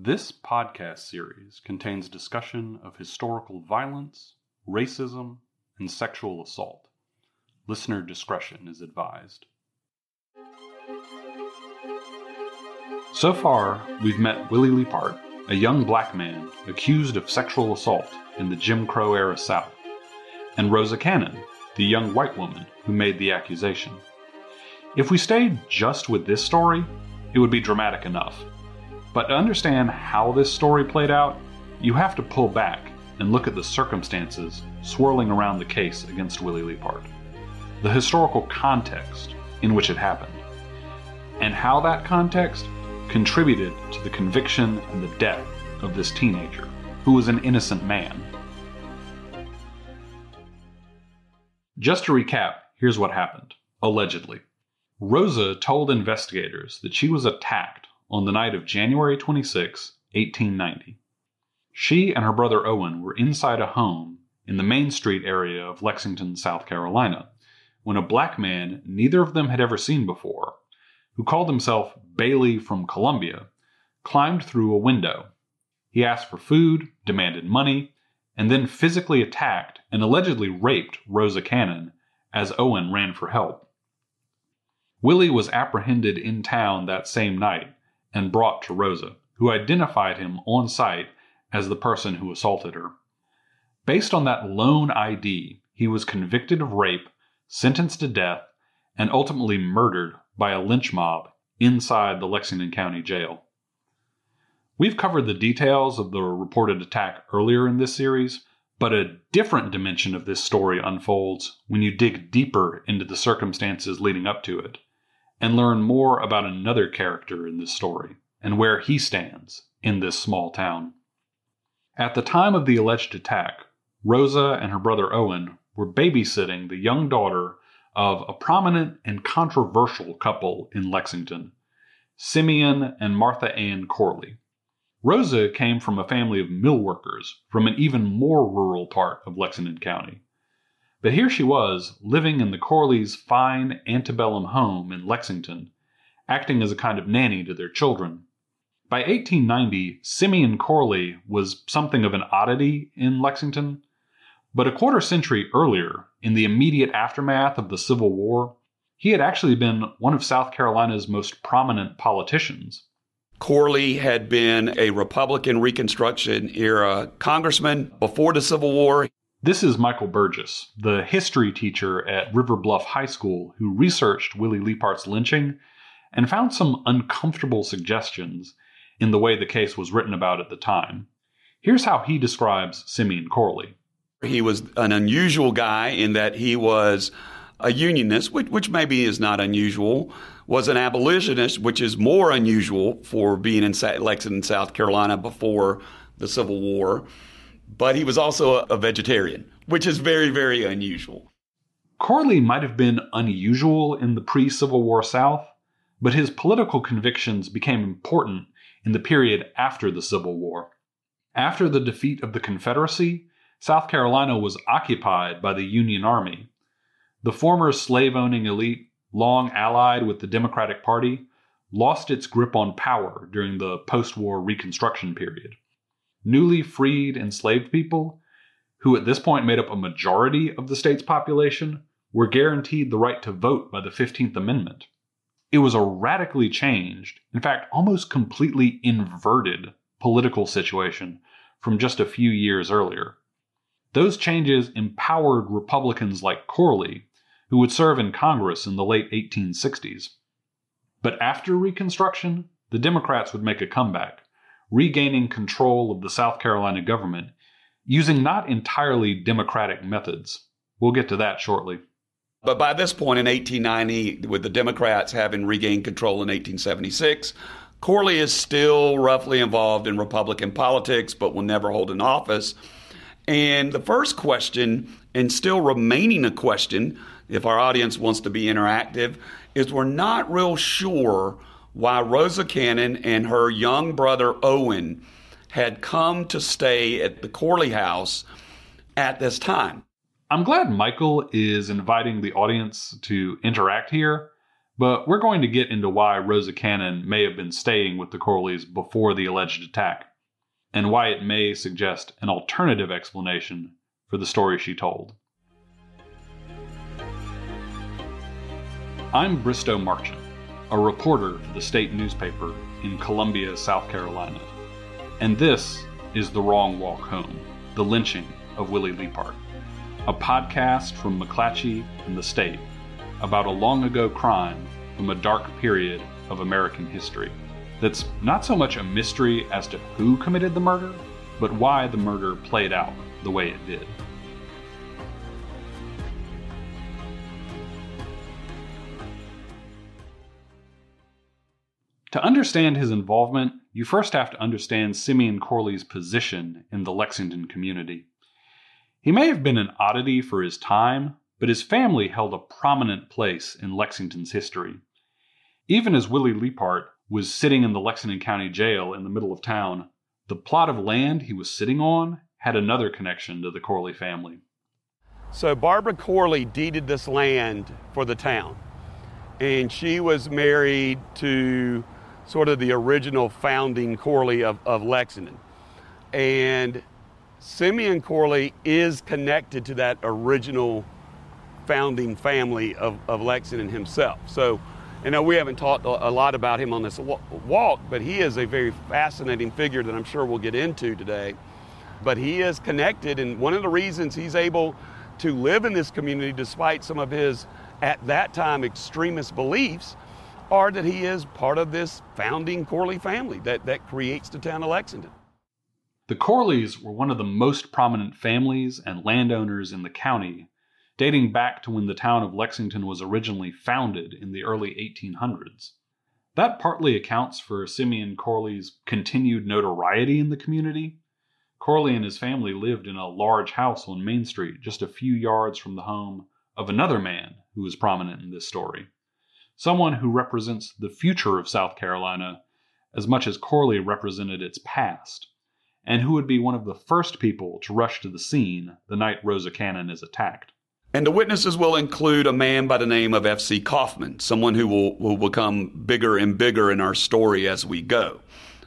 This podcast series contains discussion of historical violence, racism, and sexual assault. Listener discretion is advised. So far, we've met Willie Leapart, a young black man accused of sexual assault in the Jim Crow era South, and Rosa Cannon, the young white woman who made the accusation. If we stayed just with this story, it would be dramatic enough. But to understand how this story played out, you have to pull back and look at the circumstances swirling around the case against Willie Leapart, the historical context in which it happened, and how that context contributed to the conviction and the death of this teenager, who was an innocent man. Just to recap, here's what happened, allegedly. Rosa told investigators that she was attacked on the night of January 26, 1890. She and her brother Owen were inside a home in the Main Street area of Lexington, South Carolina, when a black man neither of them had ever seen before, who called himself Bailey from Columbia, climbed through a window. He asked for food, demanded money, and then physically attacked and allegedly raped Rosa Cannon as Owen ran for help. Willie was apprehended in town that same night and brought to Rosa, who identified him on site as the person who assaulted her. Based on that lone ID, he was convicted of rape, sentenced to death, and ultimately murdered by a lynch mob inside the Lexington County Jail. We've covered the details of the reported attack earlier in this series, but a different dimension of this story unfolds when you dig deeper into the circumstances leading up to it and learn more about another character in this story and where he stands in this small town. At the time of the alleged attack, Rosa and her brother Owen were babysitting the young daughter of a prominent and controversial couple in Lexington, Simeon and Martha Ann Corley. Rosa came from a family of mill workers from an even more rural part of Lexington County. But here she was, living in the Corleys' fine antebellum home in Lexington, acting as a kind of nanny to their children. By 1890, Simeon Corley was something of an oddity in Lexington. But a quarter century earlier, in the immediate aftermath of the Civil War, he had actually been one of South Carolina's most prominent politicians. Corley had been a Republican Reconstruction era congressman before the Civil War. This is Michael Burgess, the history teacher at River Bluff High School who researched Willie Leapart's lynching and found some uncomfortable suggestions in the way the case was written about at the time. Here's how he describes Simeon Corley. He was an unusual guy in that he was a unionist, which, which maybe is not unusual, was an abolitionist, which is more unusual for being in Lexington, South Carolina before the Civil War but he was also a vegetarian, which is very, very unusual. Corley might have been unusual in the pre Civil War South, but his political convictions became important in the period after the Civil War. After the defeat of the Confederacy, South Carolina was occupied by the Union Army. The former slave owning elite, long allied with the Democratic Party, lost its grip on power during the post war Reconstruction period newly freed enslaved people, who at this point made up a majority of the state's population, were guaranteed the right to vote by the 15th Amendment. It was a radically changed, in fact, almost completely inverted political situation from just a few years earlier. Those changes empowered Republicans like Corley, who would serve in Congress in the late 1860s. But after Reconstruction, the Democrats would make a comeback regaining control of the South Carolina government using not entirely democratic methods. We'll get to that shortly. But by this point in 1890, with the Democrats having regained control in 1876, Corley is still roughly involved in Republican politics, but will never hold an office. And the first question, and still remaining a question, if our audience wants to be interactive, is we're not real sure why Rosa Cannon and her young brother Owen had come to stay at the Corley house at this time. I'm glad Michael is inviting the audience to interact here But we're going to get into why Rosa Cannon may have been staying with the Corleys before the alleged attack, and why it may suggest an alternative explanation for the story she told. I'm Bristow Marchant, a reporter for the state newspaper in Columbia, South Carolina, and this is The Wrong Walk Home The Lynching of Willie Leapart, a podcast from McClatchy and the state about a long ago crime from a dark period of American history that's not so much a mystery as to who committed the murder, but why the murder played out the way it did. To understand his involvement, you first have to understand Simeon Corley's position in the Lexington community. He may have been an oddity for his time, but his family held a prominent place in Lexington's history. Even as Willie Leapart was sitting in the Lexington County Jail in the middle of town, the plot of land he was sitting on had another connection to the Corley family. So Barbara Corley deeded this land for the town, and she was married to sort of the original founding Corley of, of Lexington. And Simeon Corley is connected to that original founding family of, of Lexington himself. So, you know, we haven't talked a lot about him on this walk, but he is a very fascinating figure that I'm sure we'll get into today. But he is connected, and one of the reasons he's able to live in this community despite some of his, at that time, extremist beliefs are that he is part of this founding Corley family that, that creates the town of Lexington. The Corleys were one of the most prominent families and landowners in the county, dating back to when the town of Lexington was originally founded in the early 1800s. That partly accounts for Simeon Corley's continued notoriety in the community. Corley and his family lived in a large house on Main Street, just a few yards from the home of another man who was prominent in this story someone who represents the future of South Carolina as much as Corley represented its past, and who would be one of the first people to rush to the scene the night Rosa Cannon is attacked. And the witnesses will include a man by the name of F.C. Kaufman, someone who will, will become bigger and bigger in our story as we go.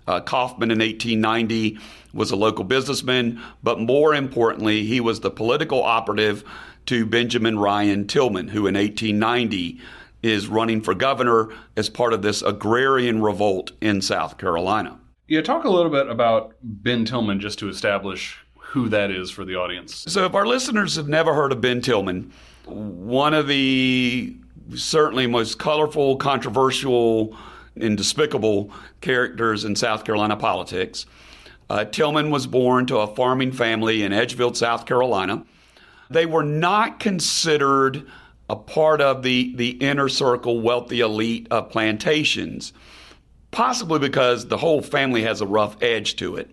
Uh, Kaufman in 1890 was a local businessman, but more importantly, he was the political operative to Benjamin Ryan Tillman, who in 1890 is running for governor as part of this agrarian revolt in South Carolina. Yeah, talk a little bit about Ben Tillman just to establish who that is for the audience. So, if our listeners have never heard of Ben Tillman, one of the certainly most colorful, controversial, and despicable characters in South Carolina politics. Uh, Tillman was born to a farming family in Edgefield, South Carolina. They were not considered a part of the, the inner circle wealthy elite of plantations, possibly because the whole family has a rough edge to it.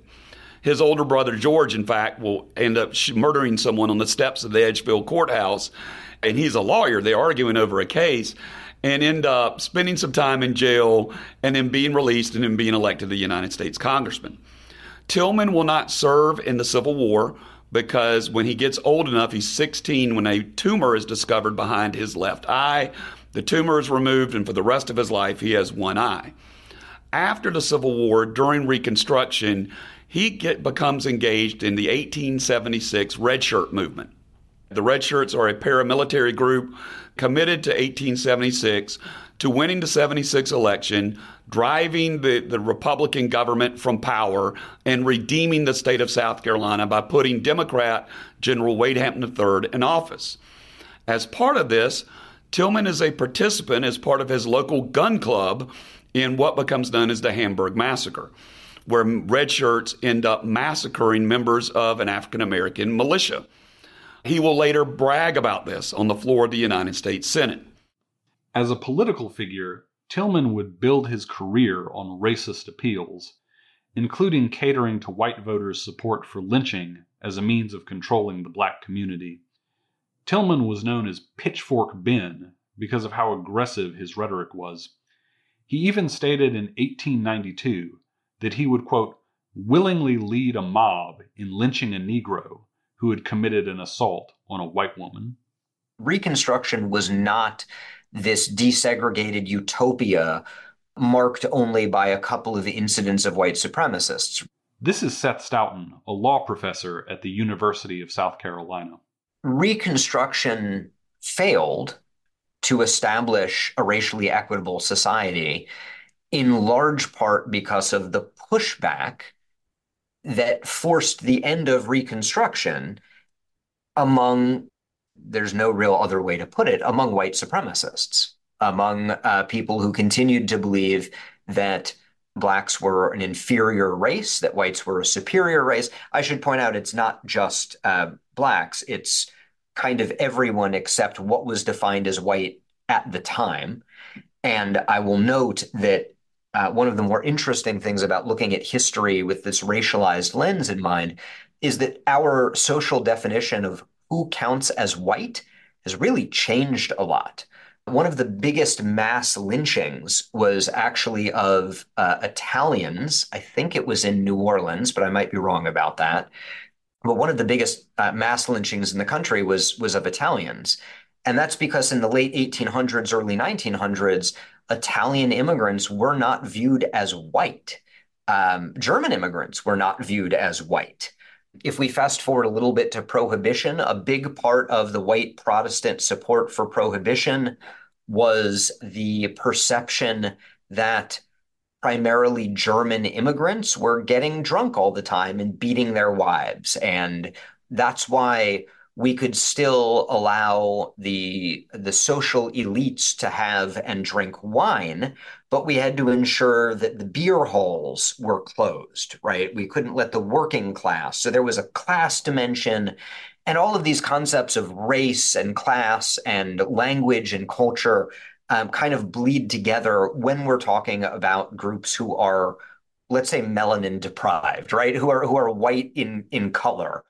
His older brother George, in fact, will end up murdering someone on the steps of the Edgefield courthouse, and he's a lawyer. They're arguing over a case and end up spending some time in jail and then being released and then being elected a United States congressman. Tillman will not serve in the Civil War, because when he gets old enough, he's 16 when a tumor is discovered behind his left eye. The tumor is removed, and for the rest of his life, he has one eye. After the Civil War, during Reconstruction, he get, becomes engaged in the 1876 Red Shirt movement. The Red Shirts are a paramilitary group committed to 1876 to winning the 76 election, driving the, the Republican government from power, and redeeming the state of South Carolina by putting Democrat General Wade Hampton III in office. As part of this, Tillman is a participant as part of his local gun club in what becomes known as the Hamburg Massacre, where red shirts end up massacring members of an African American militia. He will later brag about this on the floor of the United States Senate. As a political figure, Tillman would build his career on racist appeals, including catering to white voters' support for lynching as a means of controlling the black community. Tillman was known as Pitchfork Ben because of how aggressive his rhetoric was. He even stated in 1892 that he would, quote, willingly lead a mob in lynching a Negro who had committed an assault on a white woman. Reconstruction was not this desegregated utopia marked only by a couple of incidents of white supremacists. This is Seth Stoughton, a law professor at the University of South Carolina. Reconstruction failed to establish a racially equitable society in large part because of the pushback that forced the end of Reconstruction among, there's no real other way to put it, among white supremacists, among uh, people who continued to believe that blacks were an inferior race, that whites were a superior race. I should point out it's not just uh, blacks, it's kind of everyone except what was defined as white at the time. And I will note that uh, one of the more interesting things about looking at history with this racialized lens in mind is that our social definition of who counts as white has really changed a lot. One of the biggest mass lynchings was actually of uh, Italians. I think it was in New Orleans, but I might be wrong about that. But one of the biggest uh, mass lynchings in the country was was of Italians, and that's because in the late 1800s, early 1900s, Italian immigrants were not viewed as white. Um, German immigrants were not viewed as white. If we fast forward a little bit to prohibition, a big part of the white Protestant support for prohibition was the perception that primarily German immigrants were getting drunk all the time and beating their wives. And that's why we could still allow the the social elites to have and drink wine, but we had to ensure that the beer halls were closed, right? We couldn't let the working class. So there was a class dimension and all of these concepts of race and class and language and culture um, kind of bleed together when we're talking about groups who are let's say melanin deprived right who are who are white in in color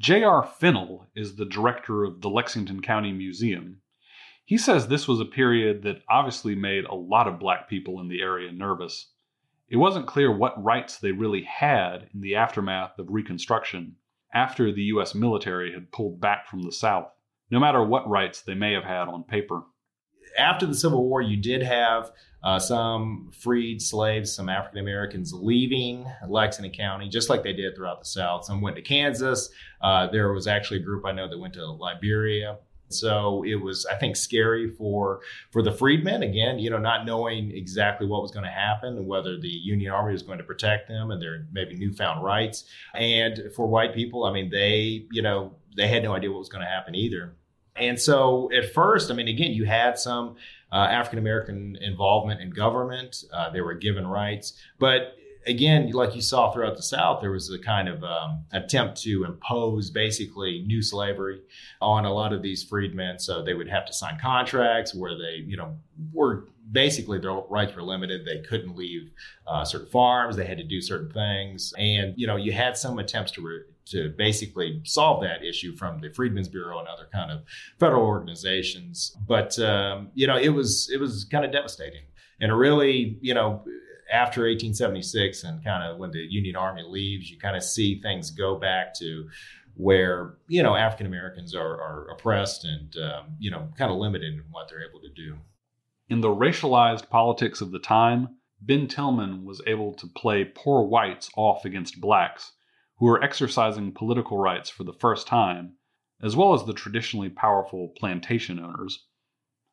J.R. Fennell is the director of the Lexington County Museum. He says this was a period that obviously made a lot of black people in the area nervous. It wasn't clear what rights they really had in the aftermath of Reconstruction after the U.S. military had pulled back from the South, no matter what rights they may have had on paper. After the Civil War, you did have uh, some freed slaves, some African Americans leaving Lexington County, just like they did throughout the South. Some went to Kansas. Uh, there was actually a group I know that went to Liberia. So it was, I think, scary for for the freedmen. Again, you know, not knowing exactly what was going to happen and whether the Union Army was going to protect them and their maybe newfound rights. And for white people, I mean, they, you know, they had no idea what was going to happen either. And so at first, I mean, again, you had some uh, African American involvement in government. Uh, they were given rights. But again, like you saw throughout the South, there was a kind of um, attempt to impose basically new slavery on a lot of these freedmen. So they would have to sign contracts where they, you know, were basically their rights were limited. They couldn't leave uh, certain farms. They had to do certain things. And, you know, you had some attempts to, re- to basically solve that issue from the Freedmen's Bureau and other kind of federal organizations. But, um, you know, it was, it was kind of devastating. And really, you know, after 1876 and kind of when the Union Army leaves, you kind of see things go back to where you know African Americans are, are, oppressed and um, you know kind of limited in what they're able to do. In the racialized politics of the time, Ben Tillman was able to play poor whites off against blacks who were exercising political rights for the first time, as well as the traditionally powerful plantation owners.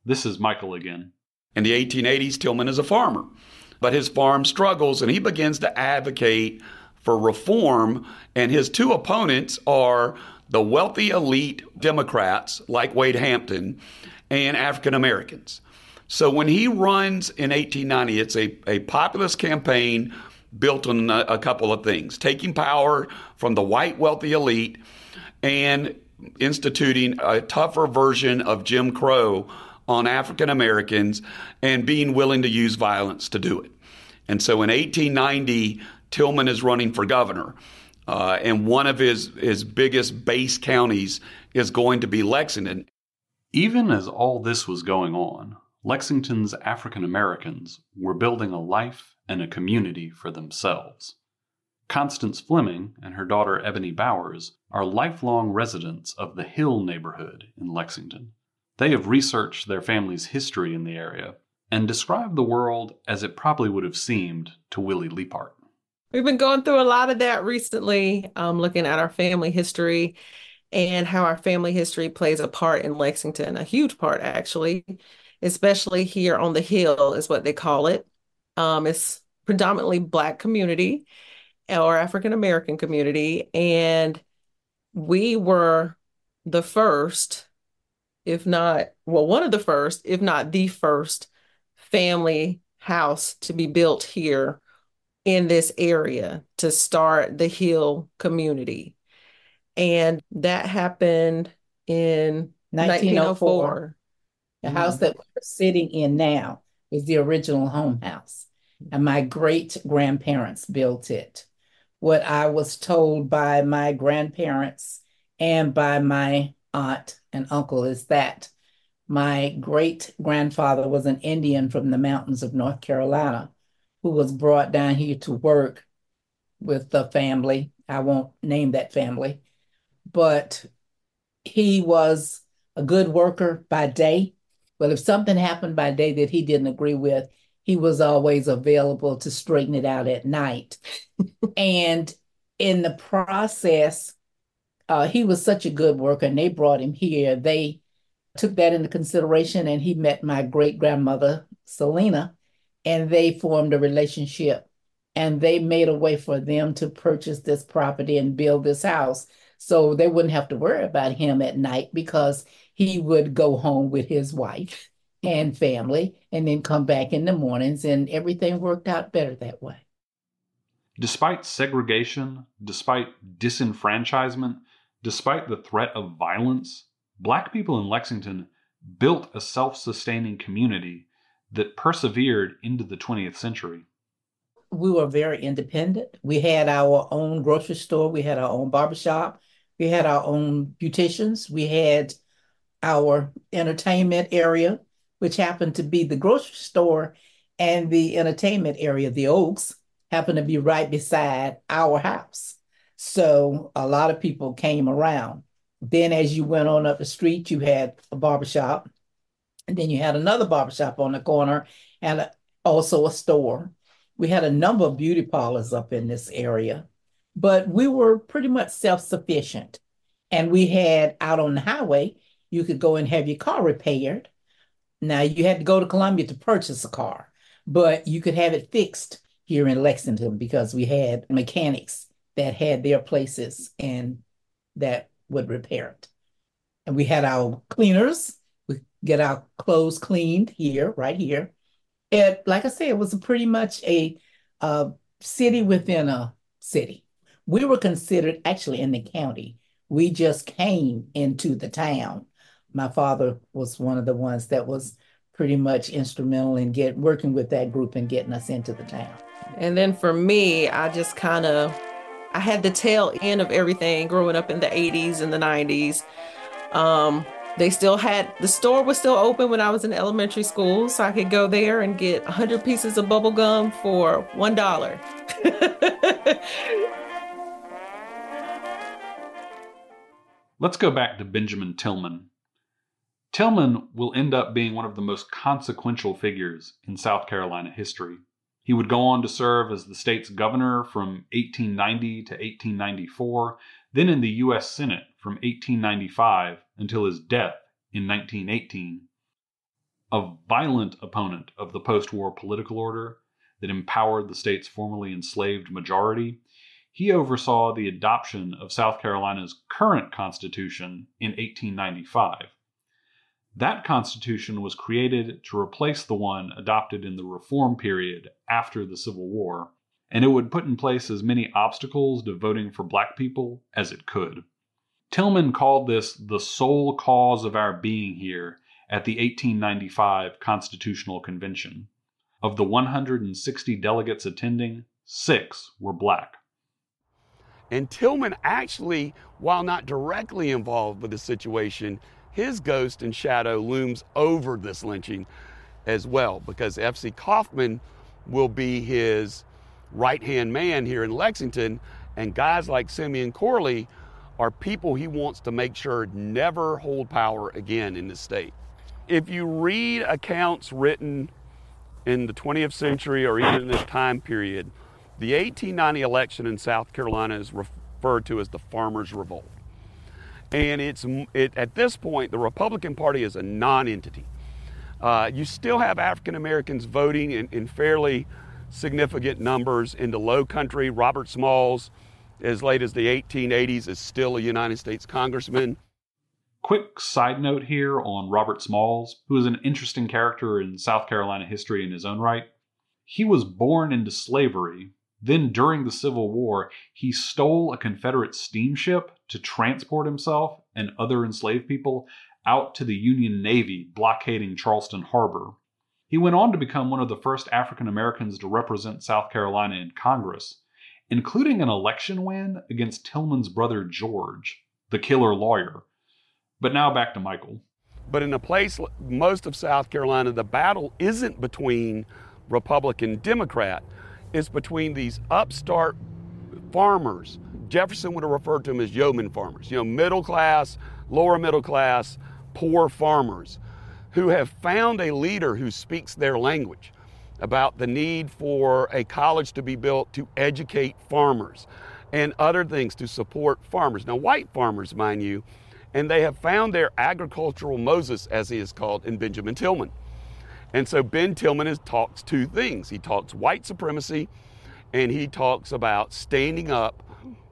This is Michael again. In the 1880s, Tillman is a farmer but his farm struggles and he begins to advocate for reform. And his two opponents are the wealthy elite Democrats like Wade Hampton and African Americans. So when he runs in 1890, it's a, a populist campaign built on a, a couple of things taking power from the white wealthy elite and instituting a tougher version of Jim Crow on African Americans and being willing to use violence to do it. And so in 1890, Tillman is running for governor. Uh, and one of his, his biggest base counties is going to be Lexington. Even as all this was going on, Lexington's African Americans were building a life and a community for themselves. Constance Fleming and her daughter Ebony Bowers are lifelong residents of the Hill neighborhood in Lexington. They have researched their family's history in the area and described the world as it probably would have seemed to Willie Leapart. We've been going through a lot of that recently, um, looking at our family history and how our family history plays a part in Lexington, a huge part actually, especially here on the Hill, is what they call it. Um, it's predominantly Black community or African American community. And we were the first, if not, well, one of the first, if not the first family house to be built here in this area to start the Hill community. And that happened in 1904. 1904. The mm-hmm. house that we're sitting in now is the original home house. And my great grandparents built it. What I was told by my grandparents and by my aunt and uncle is that my great grandfather was an Indian from the mountains of North Carolina who was brought down here to work with the family. I won't name that family, but he was a good worker by day. But if something happened by day that he didn't agree with, he was always available to straighten it out at night. and in the process, uh, he was such a good worker, and they brought him here. They took that into consideration, and he met my great grandmother, Selena, and they formed a relationship. And they made a way for them to purchase this property and build this house. So they wouldn't have to worry about him at night because he would go home with his wife and family and then come back in the mornings, and everything worked out better that way. Despite segregation, despite disenfranchisement, despite the threat of violence, black people in Lexington built a self sustaining community that persevered into the 20th century? We were very independent. We had our own grocery store, we had our own barbershop, we had our own beauticians, we had our entertainment area, which happened to be the grocery store and the entertainment area, the Oaks, happened to be right beside our house. So a lot of people came around. Then, as you went on up the street, you had a barbershop, and then you had another barbershop on the corner and a, also a store. We had a number of beauty parlors up in this area, but we were pretty much self sufficient. And we had out on the highway, you could go and have your car repaired. Now, you had to go to Columbia to purchase a car, but you could have it fixed here in Lexington because we had mechanics that had their places and that would repair it. And we had our cleaners we get our clothes cleaned here, right here. It, like I said, it was pretty much a, a city within a city. We were considered actually in the county. We just came into the town. My father was one of the ones that was pretty much instrumental in get working with that group and getting us into the town. And then for me, I just kind of I had the tail end of everything growing up in the 80s and the 90s. Um, they still had the store was still open when I was in elementary school, so I could go there and get 100 pieces of bubble gum for one dollar. Let's go back to Benjamin Tillman. Tillman will end up being one of the most consequential figures in South Carolina history. He would go on to serve as the state's governor from 1890 to 1894, then in the U.S. Senate from 1895 until his death in 1918. A violent opponent of the post war political order that empowered the state's formerly enslaved majority, he oversaw the adoption of South Carolina's current constitution in 1895. That constitution was created to replace the one adopted in the reform period after the Civil War, and it would put in place as many obstacles to voting for black people as it could. Tillman called this the sole cause of our being here at the 1895 Constitutional Convention. Of the 160 delegates attending, six were black. And Tillman actually, while not directly involved with the situation, his ghost and shadow looms over this lynching as well because F.C. Coffman will be his right hand man here in Lexington, and guys like Simeon Corley are people he wants to make sure never hold power again in the state. if you read accounts written in the 20th century or even in this time period, the 1890 election in South Carolina is referred to as the Farmers' Revolt. And it's it, at this point, the Republican Party is a non entity. Uh, you still have African Americans voting in, in, fairly significant numbers in the low country. Robert Smalls, as late as the 1880s, is still a United States congressman. Quick side note here on Robert Smalls, who is an interesting character in South Carolina history in his own right. He was born into slavery. Then, during the Civil War, he stole a Confederate steamship to transport himself and other enslaved people out to the Union Navy blockading Charleston Harbor. He went on to become one of the first African Americans to represent South Carolina in Congress, including an election win against Tillman's brother George, the killer lawyer. But now back to Michael. But in a place most of South Carolina, the battle isn't between Republican Democrat, it's between these upstart farmers. Jefferson would have referred to them as yeoman farmers, you know, middle class, lower middle class, poor farmers who have found a leader who speaks their language about the need for a college to be built to educate farmers and other things to support farmers. Now, white farmers, mind you, and they have found their agricultural Moses, as he is called, in Benjamin Tillman. And so Ben Tillman is, talks two things. He talks white supremacy and he talks about standing up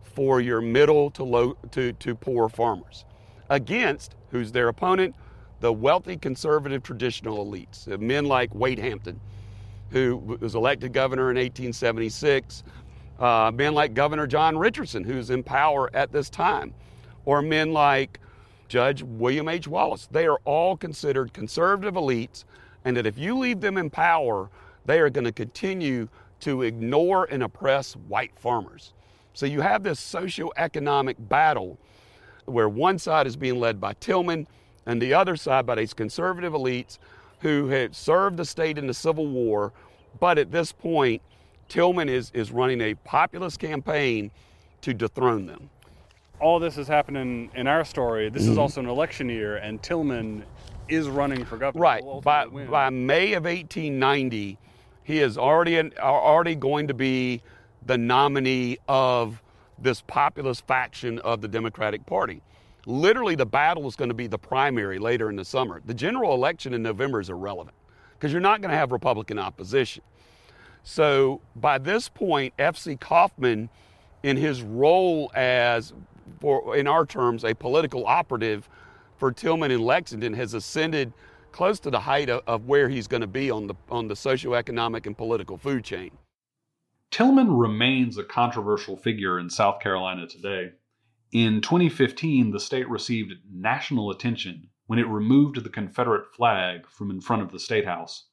for your middle to low to, to poor farmers against who's their opponent? The wealthy conservative traditional elites, men like Wade Hampton, who was elected governor in 1876, uh, men like Governor John Richardson, who's in power at this time, or men like Judge William H. Wallace. They are all considered conservative elites, and that if you leave them in power, they are going to continue to ignore and oppress white farmers. So you have this socioeconomic battle where one side is being led by Tillman and the other side by these conservative elites who had served the state in the Civil War. But at this point, Tillman is, is running a populist campaign to dethrone them. All this is happening in our story. This mm-hmm. is also an election year, and Tillman is running for governor. Right. By, by May of 1890, he is already, already going to be the nominee of this populist faction of the Democratic Party. Literally, the battle is going to be the primary later in the summer. The general election in November is irrelevant because you're not going to have Republican opposition. So by this point, F.C. Kaufman, in his role as, for in our terms, a political operative for Tillman in Lexington, has ascended close to the height of, of where he's going to be on the on the socioeconomic and political food chain. Tillman remains a controversial figure in South Carolina today. In 2015, the state received national attention when it removed the Confederate flag from in front of the State House.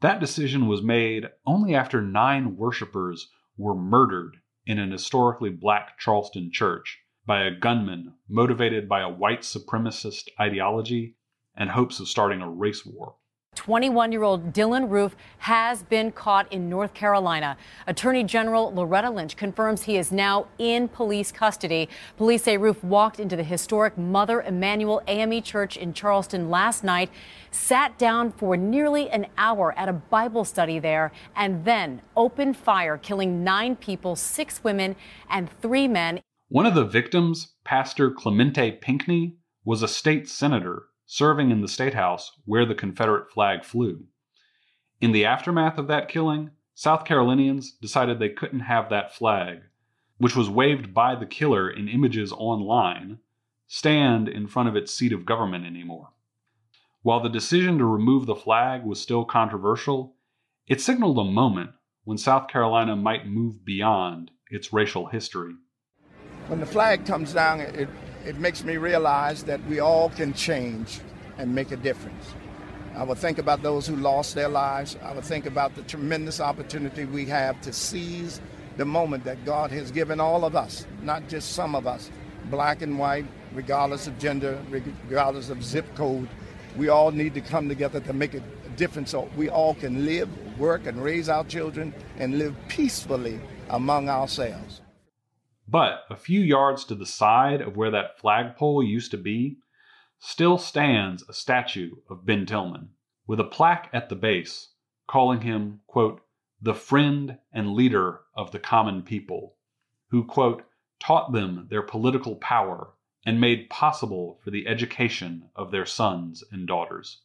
That decision was made only after nine worshippers were murdered in an historically black Charleston church by a gunman motivated by a white supremacist ideology and hopes of starting a race war. 21 year old Dylann Roof has been caught in North Carolina. Attorney General Loretta Lynch confirms he is now in police custody. Police say Roof walked into the historic Mother Emanuel AME Church in Charleston last night, sat down for nearly an hour at a Bible study there, and then opened fire, killing nine people, six women, and three men. One of the victims, Pastor Clementa Pinckney, was a state senator serving in the State House where the Confederate flag flew. In the aftermath of that killing, South Carolinians decided they couldn't have that flag, which was waved by the killer in images online, stand in front of its seat of government anymore. While the decision to remove the flag was still controversial, it signaled a moment when South Carolina might move beyond its racial history. When the flag comes down, it it makes me realize that we all can change and make a difference. I would think about those who lost their lives. I would think about the tremendous opportunity we have to seize the moment that God has given all of us, not just some of us, black and white, regardless of gender, regardless of zip code. We all need to come together to make a difference so we all can live, work, and raise our children and live peacefully among ourselves. But a few yards to the side of where that flagpole used to be, still stands a statue of Ben Tillman, with a plaque at the base calling him, quote, the friend and leader of the common people, who, quote, taught them their political power and made possible for the education of their sons and daughters.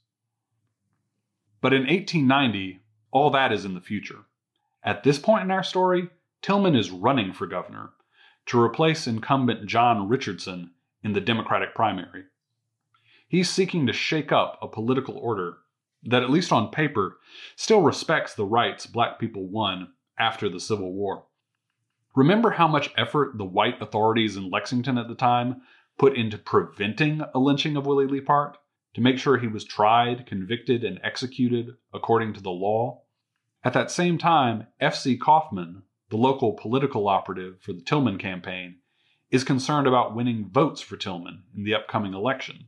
But in 1890, all that is in the future. At this point in our story, Tillman is running for governor to replace incumbent John Richardson in the Democratic primary. He's seeking to shake up a political order that, at least on paper, still respects the rights black people won after the Civil War. Remember how much effort the white authorities in Lexington at the time put into preventing a lynching of Willie Lee Leapart to make sure he was tried, convicted, and executed according to the law? At that same time, F.C. Kaufman, the local political operative for the Tillman campaign, is concerned about winning votes for Tillman in the upcoming election.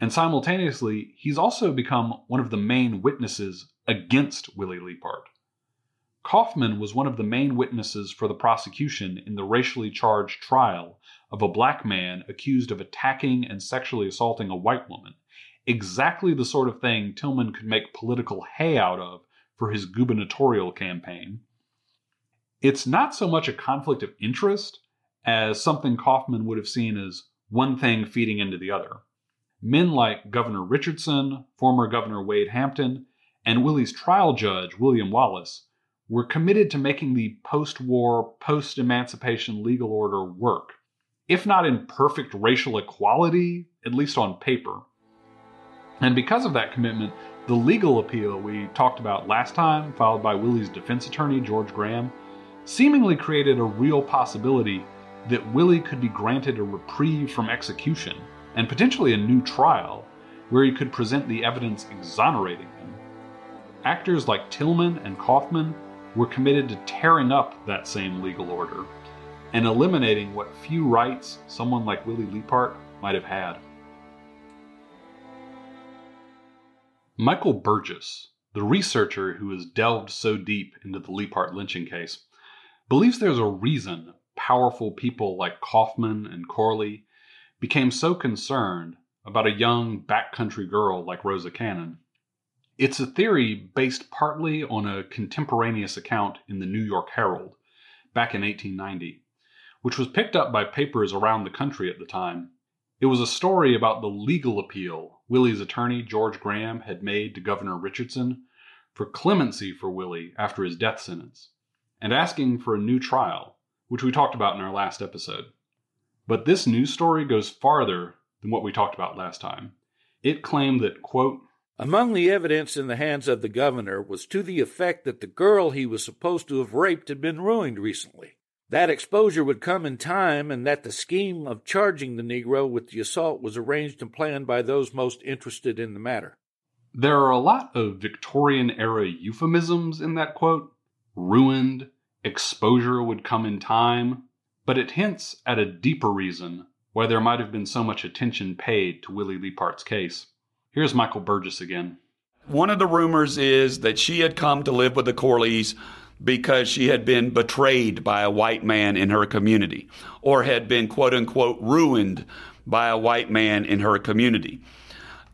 And simultaneously, he's also become one of the main witnesses against Willie Leapart. Kaufman was one of the main witnesses for the prosecution in the racially charged trial of a black man accused of attacking and sexually assaulting a white woman, exactly the sort of thing Tillman could make political hay out of for his gubernatorial campaign. It's not so much a conflict of interest as something Kaufman would have seen as one thing feeding into the other. Men like Governor Richardson, former Governor Wade Hampton, and Willie's trial judge, William Wallace, were committed to making the post war, post emancipation legal order work, if not in perfect racial equality, at least on paper. And because of that commitment, the legal appeal we talked about last time, filed by Willie's defense attorney, George Graham, seemingly created a real possibility that Willie could be granted a reprieve from execution and potentially a new trial where he could present the evidence exonerating him. Actors like Tillman and Kaufman were committed to tearing up that same legal order and eliminating what few rights someone like Willie Leapart might have had. Michael Burgess, the researcher who has delved so deep into the Leapart lynching case, believes there's a reason powerful people like Kaufman and Corley became so concerned about a young backcountry girl like Rosa Cannon. It's a theory based partly on a contemporaneous account in the New York Herald back in 1890, which was picked up by papers around the country at the time. It was a story about the legal appeal Willie's attorney, George Graham, had made to Governor Richardson for clemency for Willie after his death sentence, and asking for a new trial, which we talked about in our last episode. But this news story goes farther than what we talked about last time. It claimed that, quote, among the evidence in the hands of the governor was to the effect that the girl he was supposed to have raped had been ruined recently. That exposure would come in time, and that the scheme of charging the Negro with the assault was arranged and planned by those most interested in the matter. There are a lot of Victorian era euphemisms in that quote. Ruined, exposure would come in time, but it hints at a deeper reason why there might have been so much attention paid to Willie Leapart's case. Here's Michael Burgess again. One of the rumors is that she had come to live with the Corleys because she had been betrayed by a white man in her community or had been quote unquote ruined by a white man in her community.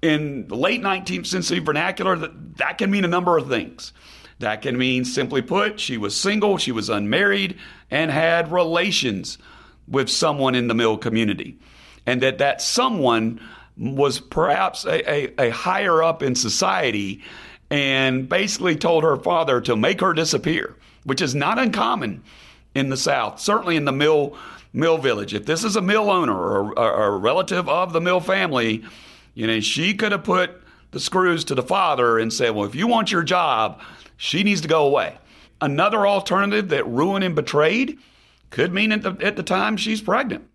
In the late 19th century vernacular, that, that can mean a number of things. That can mean, simply put, she was single, she was unmarried, and had relations with someone in the mill community. And that that someone was perhaps a, a, a higher up in society and basically told her father to make her disappear, which is not uncommon in the South, certainly in the mill mill village. If this is a mill owner or, or, or a relative of the mill family, you know, she could have put the screws to the father and said, well, if you want your job, she needs to go away. Another alternative that ruined and betrayed could mean at the, at the time she's pregnant.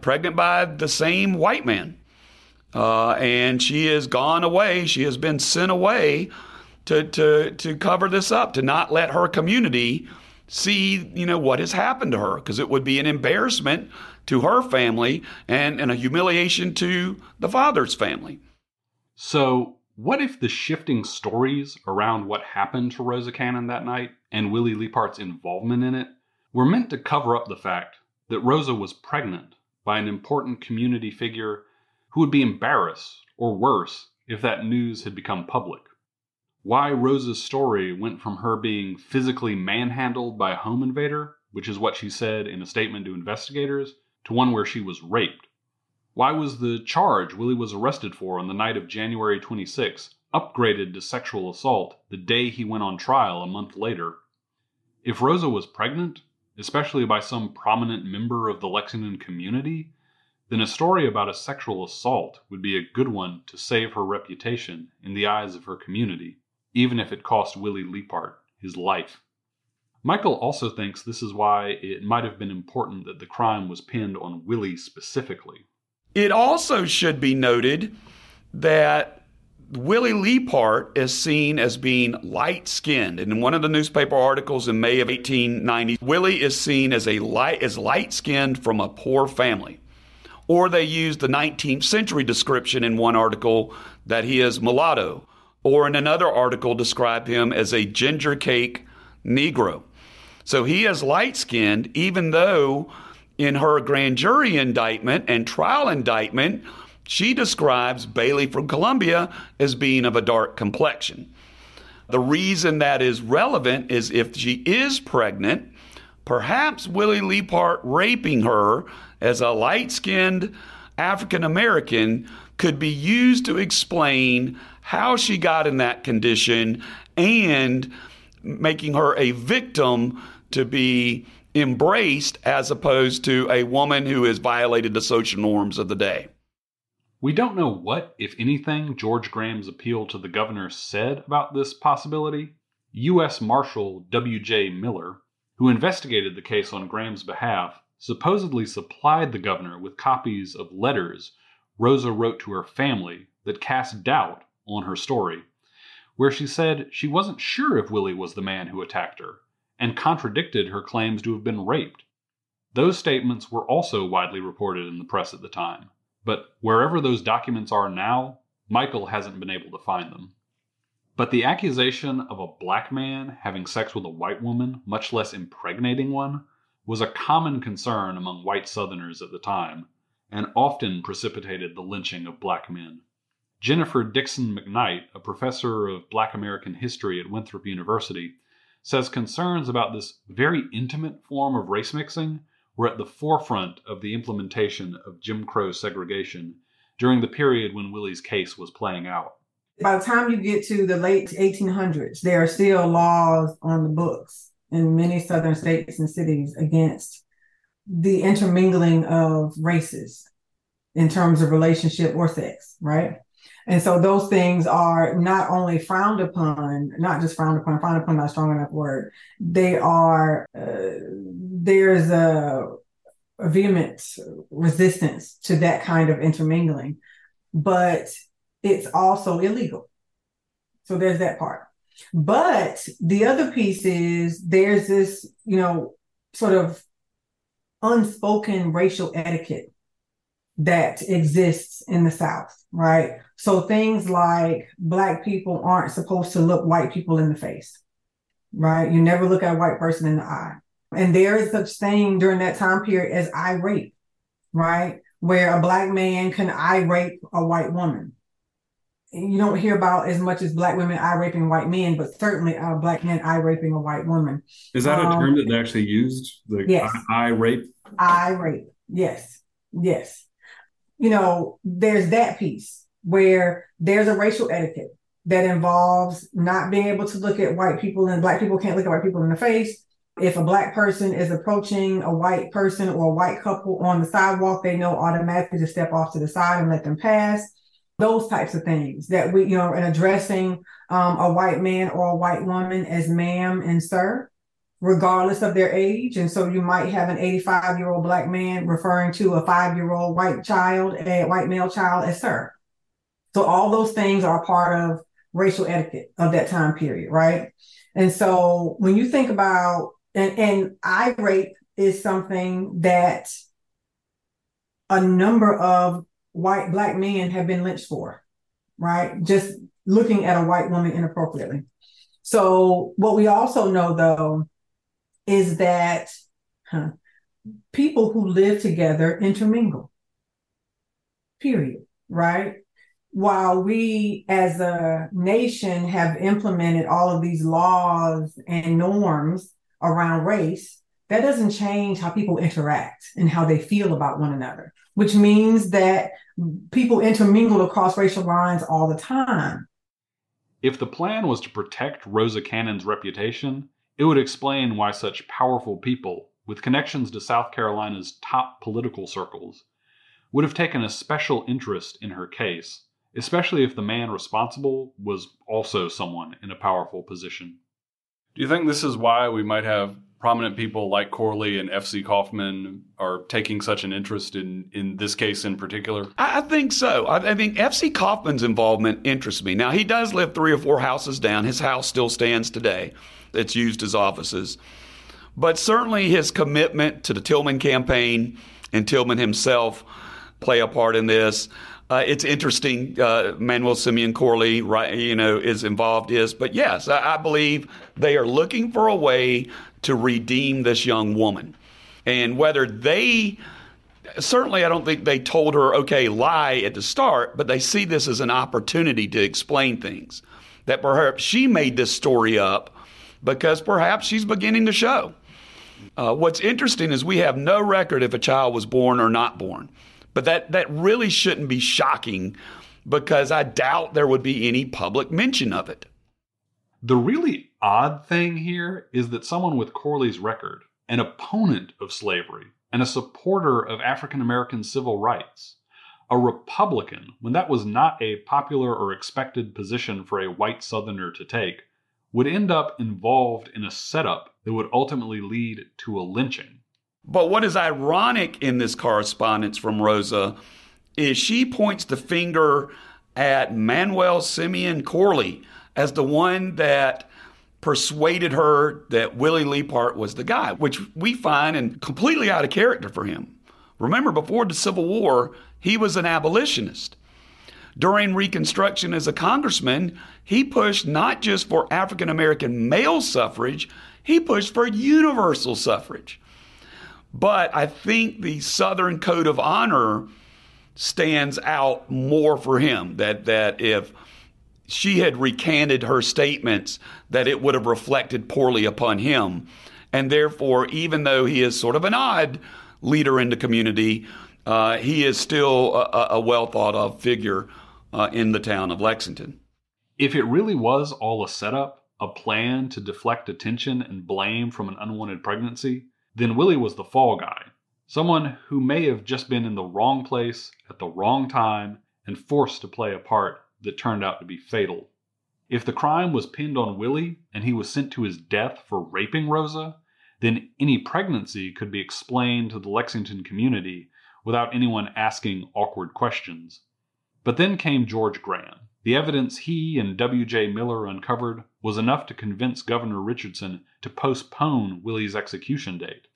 Pregnant by the same white man. Uh, and she has gone away. She has been sent away to, to, to cover this up, to not let her community see, you know, what has happened to her, because it would be an embarrassment to her family and, and a humiliation to the father's family. So, what if the shifting stories around what happened to Rosa Cannon that night and Willie Leapart's involvement in it were meant to cover up the fact that Rosa was pregnant by an important community figure who would be embarrassed, or worse, if that news had become public. Why Rosa's story went from her being physically manhandled by a home invader, which is what she said in a statement to investigators, to one where she was raped. Why was the charge Willie was arrested for on the night of January 26 upgraded to sexual assault the day he went on trial a month later? If Rosa was pregnant, especially by some prominent member of the Lexington community, then a story about a sexual assault would be a good one to save her reputation in the eyes of her community even if it cost Willie Leapart his life. Michael also thinks this is why it might have been important that the crime was pinned on Willie specifically. It also should be noted that Willie Leapart is seen as being light skinned. And in one of the newspaper articles in May of 1890, Willie is seen as a light as light skinned from a poor family. Or they use the 19th century description in one article that he is mulatto or in another article describe him as a ginger cake Negro. So he is light skinned, even though in her grand jury indictment and trial indictment, she describes Bailey from Columbia as being of a dark complexion. The reason that is relevant is if she is pregnant, perhaps Willie Leapart raping her as a light skinned African American could be used to explain how she got in that condition and making her a victim to be embraced as opposed to a woman who has violated the social norms of the day. We don't know what, if anything, George Graham's appeal to the governor said about this possibility. U.S. Marshal W.J. Miller, who investigated the case on Graham's behalf, supposedly supplied the governor with copies of letters Rosa wrote to her family that cast doubt on her story, where she said she wasn't sure if Willie was the man who attacked her, and contradicted her claims to have been raped. Those statements were also widely reported in the press at the time, but wherever those documents are now, Michael hasn't been able to find them. But the accusation of a black man having sex with a white woman, much less impregnating one, was a common concern among white Southerners at the time, and often precipitated the lynching of black men. Jennifer Dixon McKnight, a professor of Black American history at Winthrop University, says concerns about this very intimate form of race mixing were at the forefront of the implementation of Jim Crow segregation during the period when Willie's case was playing out. By the time you get to the late 1800s, there are still laws on the books in many southern states and cities against the intermingling of races in terms of relationship or sex, right? And so those things are not only frowned upon, not just frowned upon, frowned upon not strong enough word. They are, uh, there's a, a vehement resistance to that kind of intermingling, but it's also illegal. So there's that part. But the other piece is there's this, you know, sort of unspoken racial etiquette that exists in the South, right? So things like black people aren't supposed to look white people in the face, right? You never look at a white person in the eye. And there is such thing during that time period as eye rape, right? Where a black man can eye rape a white woman. You don't hear about as much as black women eye raping white men, but certainly a black man eye raping a white woman. Is that um, a term that they actually used? The yes. eye rape? Eye rape. Yes. Yes. You know, there's that piece where there's a racial etiquette that involves not being able to look at white people and black people can't look at white people in the face. If a black person is approaching a white person or a white couple on the sidewalk, they know automatically to step off to the side and let them pass. Those types of things that we, you know, and addressing um, a white man or a white woman as ma'am and sir, regardless of their age. And so you might have an 85 year old black man referring to a five year old white child, a white male child as sir so all those things are part of racial etiquette of that time period, right? And so when you think about and, and eye rape is something that a number of white black men have been lynched for, right? Just looking at a white woman inappropriately. So what we also know though is that huh, people who live together intermingle. Period right? While we as a nation have implemented all of these laws and norms around race, that doesn't change how people interact and how they feel about one another, which means that people intermingle across racial lines all the time. If the plan was to protect Rosa Cannon's reputation, it would explain why such powerful people, with connections to South Carolina's top political circles, would have taken a special interest in her case, especially if the man responsible was also someone in a powerful position. Do you think this is why we might have prominent people like Corley and F.C. Kaufman are taking such an interest in in this case in particular? I, I think so. I, I think F.C. Kaufman's involvement interests me. Now he does live three or four houses down. His house still stands today. It's used as offices, but certainly his commitment to the Tillman campaign and Tillman himself play a part in this. Uh, it's interesting. Uh, Manuel Simeon Corley, right, you know, is involved. Is, but yes, I, I believe they are looking for a way to redeem this young woman. And whether they certainly I don't think they told her, okay, lie at the start, but they see this as an opportunity to explain things. That perhaps she made this story up because perhaps she's beginning to show. Uh, what's interesting is we have no record if a child was born or not born. But that, that really shouldn't be shocking because I doubt there would be any public mention of it. The really odd thing here is that someone with Corley's record, an opponent of slavery, and a supporter of African American civil rights, a Republican, when that was not a popular or expected position for a white Southerner to take, would end up involved in a setup that would ultimately lead to a lynching. But what is ironic in this correspondence from Rosa is she points the finger at Manuel Simeon Corley as the one that persuaded her that Willie Leapart was the guy, which we find and completely out of character for him. Remember, before the Civil War, he was an abolitionist. During Reconstruction as a congressman, he pushed not just for African American male suffrage, he pushed for universal suffrage. But I think the Southern Code of Honor stands out more for him. That that if she had recanted her statements, that it would have reflected poorly upon him. And therefore, even though he is sort of an odd leader in the community, uh, he is still a, a, well thought of figure uh, in the town of Lexington. If it really was all a setup, a plan to deflect attention and blame from an unwanted pregnancy, then Willie was the fall guy, someone who may have just been in the wrong place at the wrong time and forced to play a part that turned out to be fatal. If the crime was pinned on Willie and he was sent to his death for raping Rosa, then any pregnancy could be explained to the Lexington community without anyone asking awkward questions. But then came George Graham. The evidence he and W.J. Miller uncovered was enough to convince Governor Richardson to postpone Willie's execution date.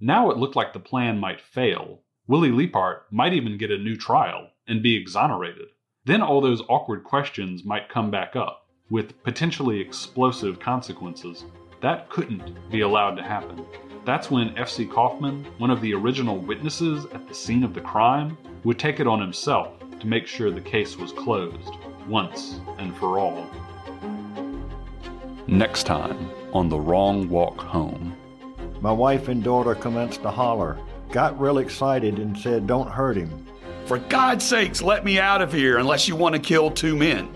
Now it looked like the plan might fail. Willie Leapart might even get a new trial and be exonerated. Then all those awkward questions might come back up, with potentially explosive consequences. That couldn't be allowed to happen. That's when F.C. Kaufman, one of the original witnesses at the scene of the crime, would take it on himself to make sure the case was closed, once and for all. Next time on The Wrong Walk Home. My wife and daughter commenced to holler, got real excited, and said, Don't hurt him. For God's sakes, let me out of here unless you want to kill two men.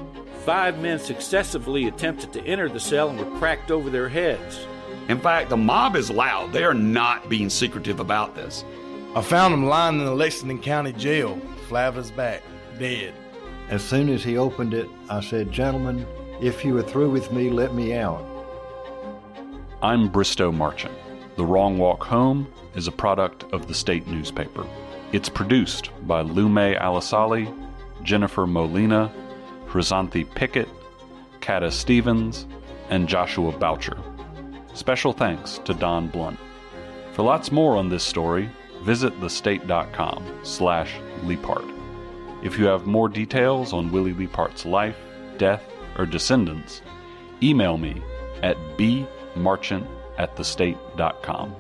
Five men successively attempted to enter the cell and were cracked over their heads. In fact, the mob is loud. They are not being secretive about this. I found him lying in the Lexington County Jail, flat on his back, dead. As soon as he opened it, I said, Gentlemen, if you are through with me, let me out. I'm Bristow Marchant. The Wrong Walk Home is a product of the state newspaper. It's produced by Loumay Alesali, Jennifer Molina, Hrisanthi Pickett, Kata Stevens, and Joshua Boucher. Special thanks to Don Blount. For lots more on this story, visit thestate.com slash Leapart. If you have more details on Willie Leapart's life, death, or descendants, email me at bmarchant at thestate.com.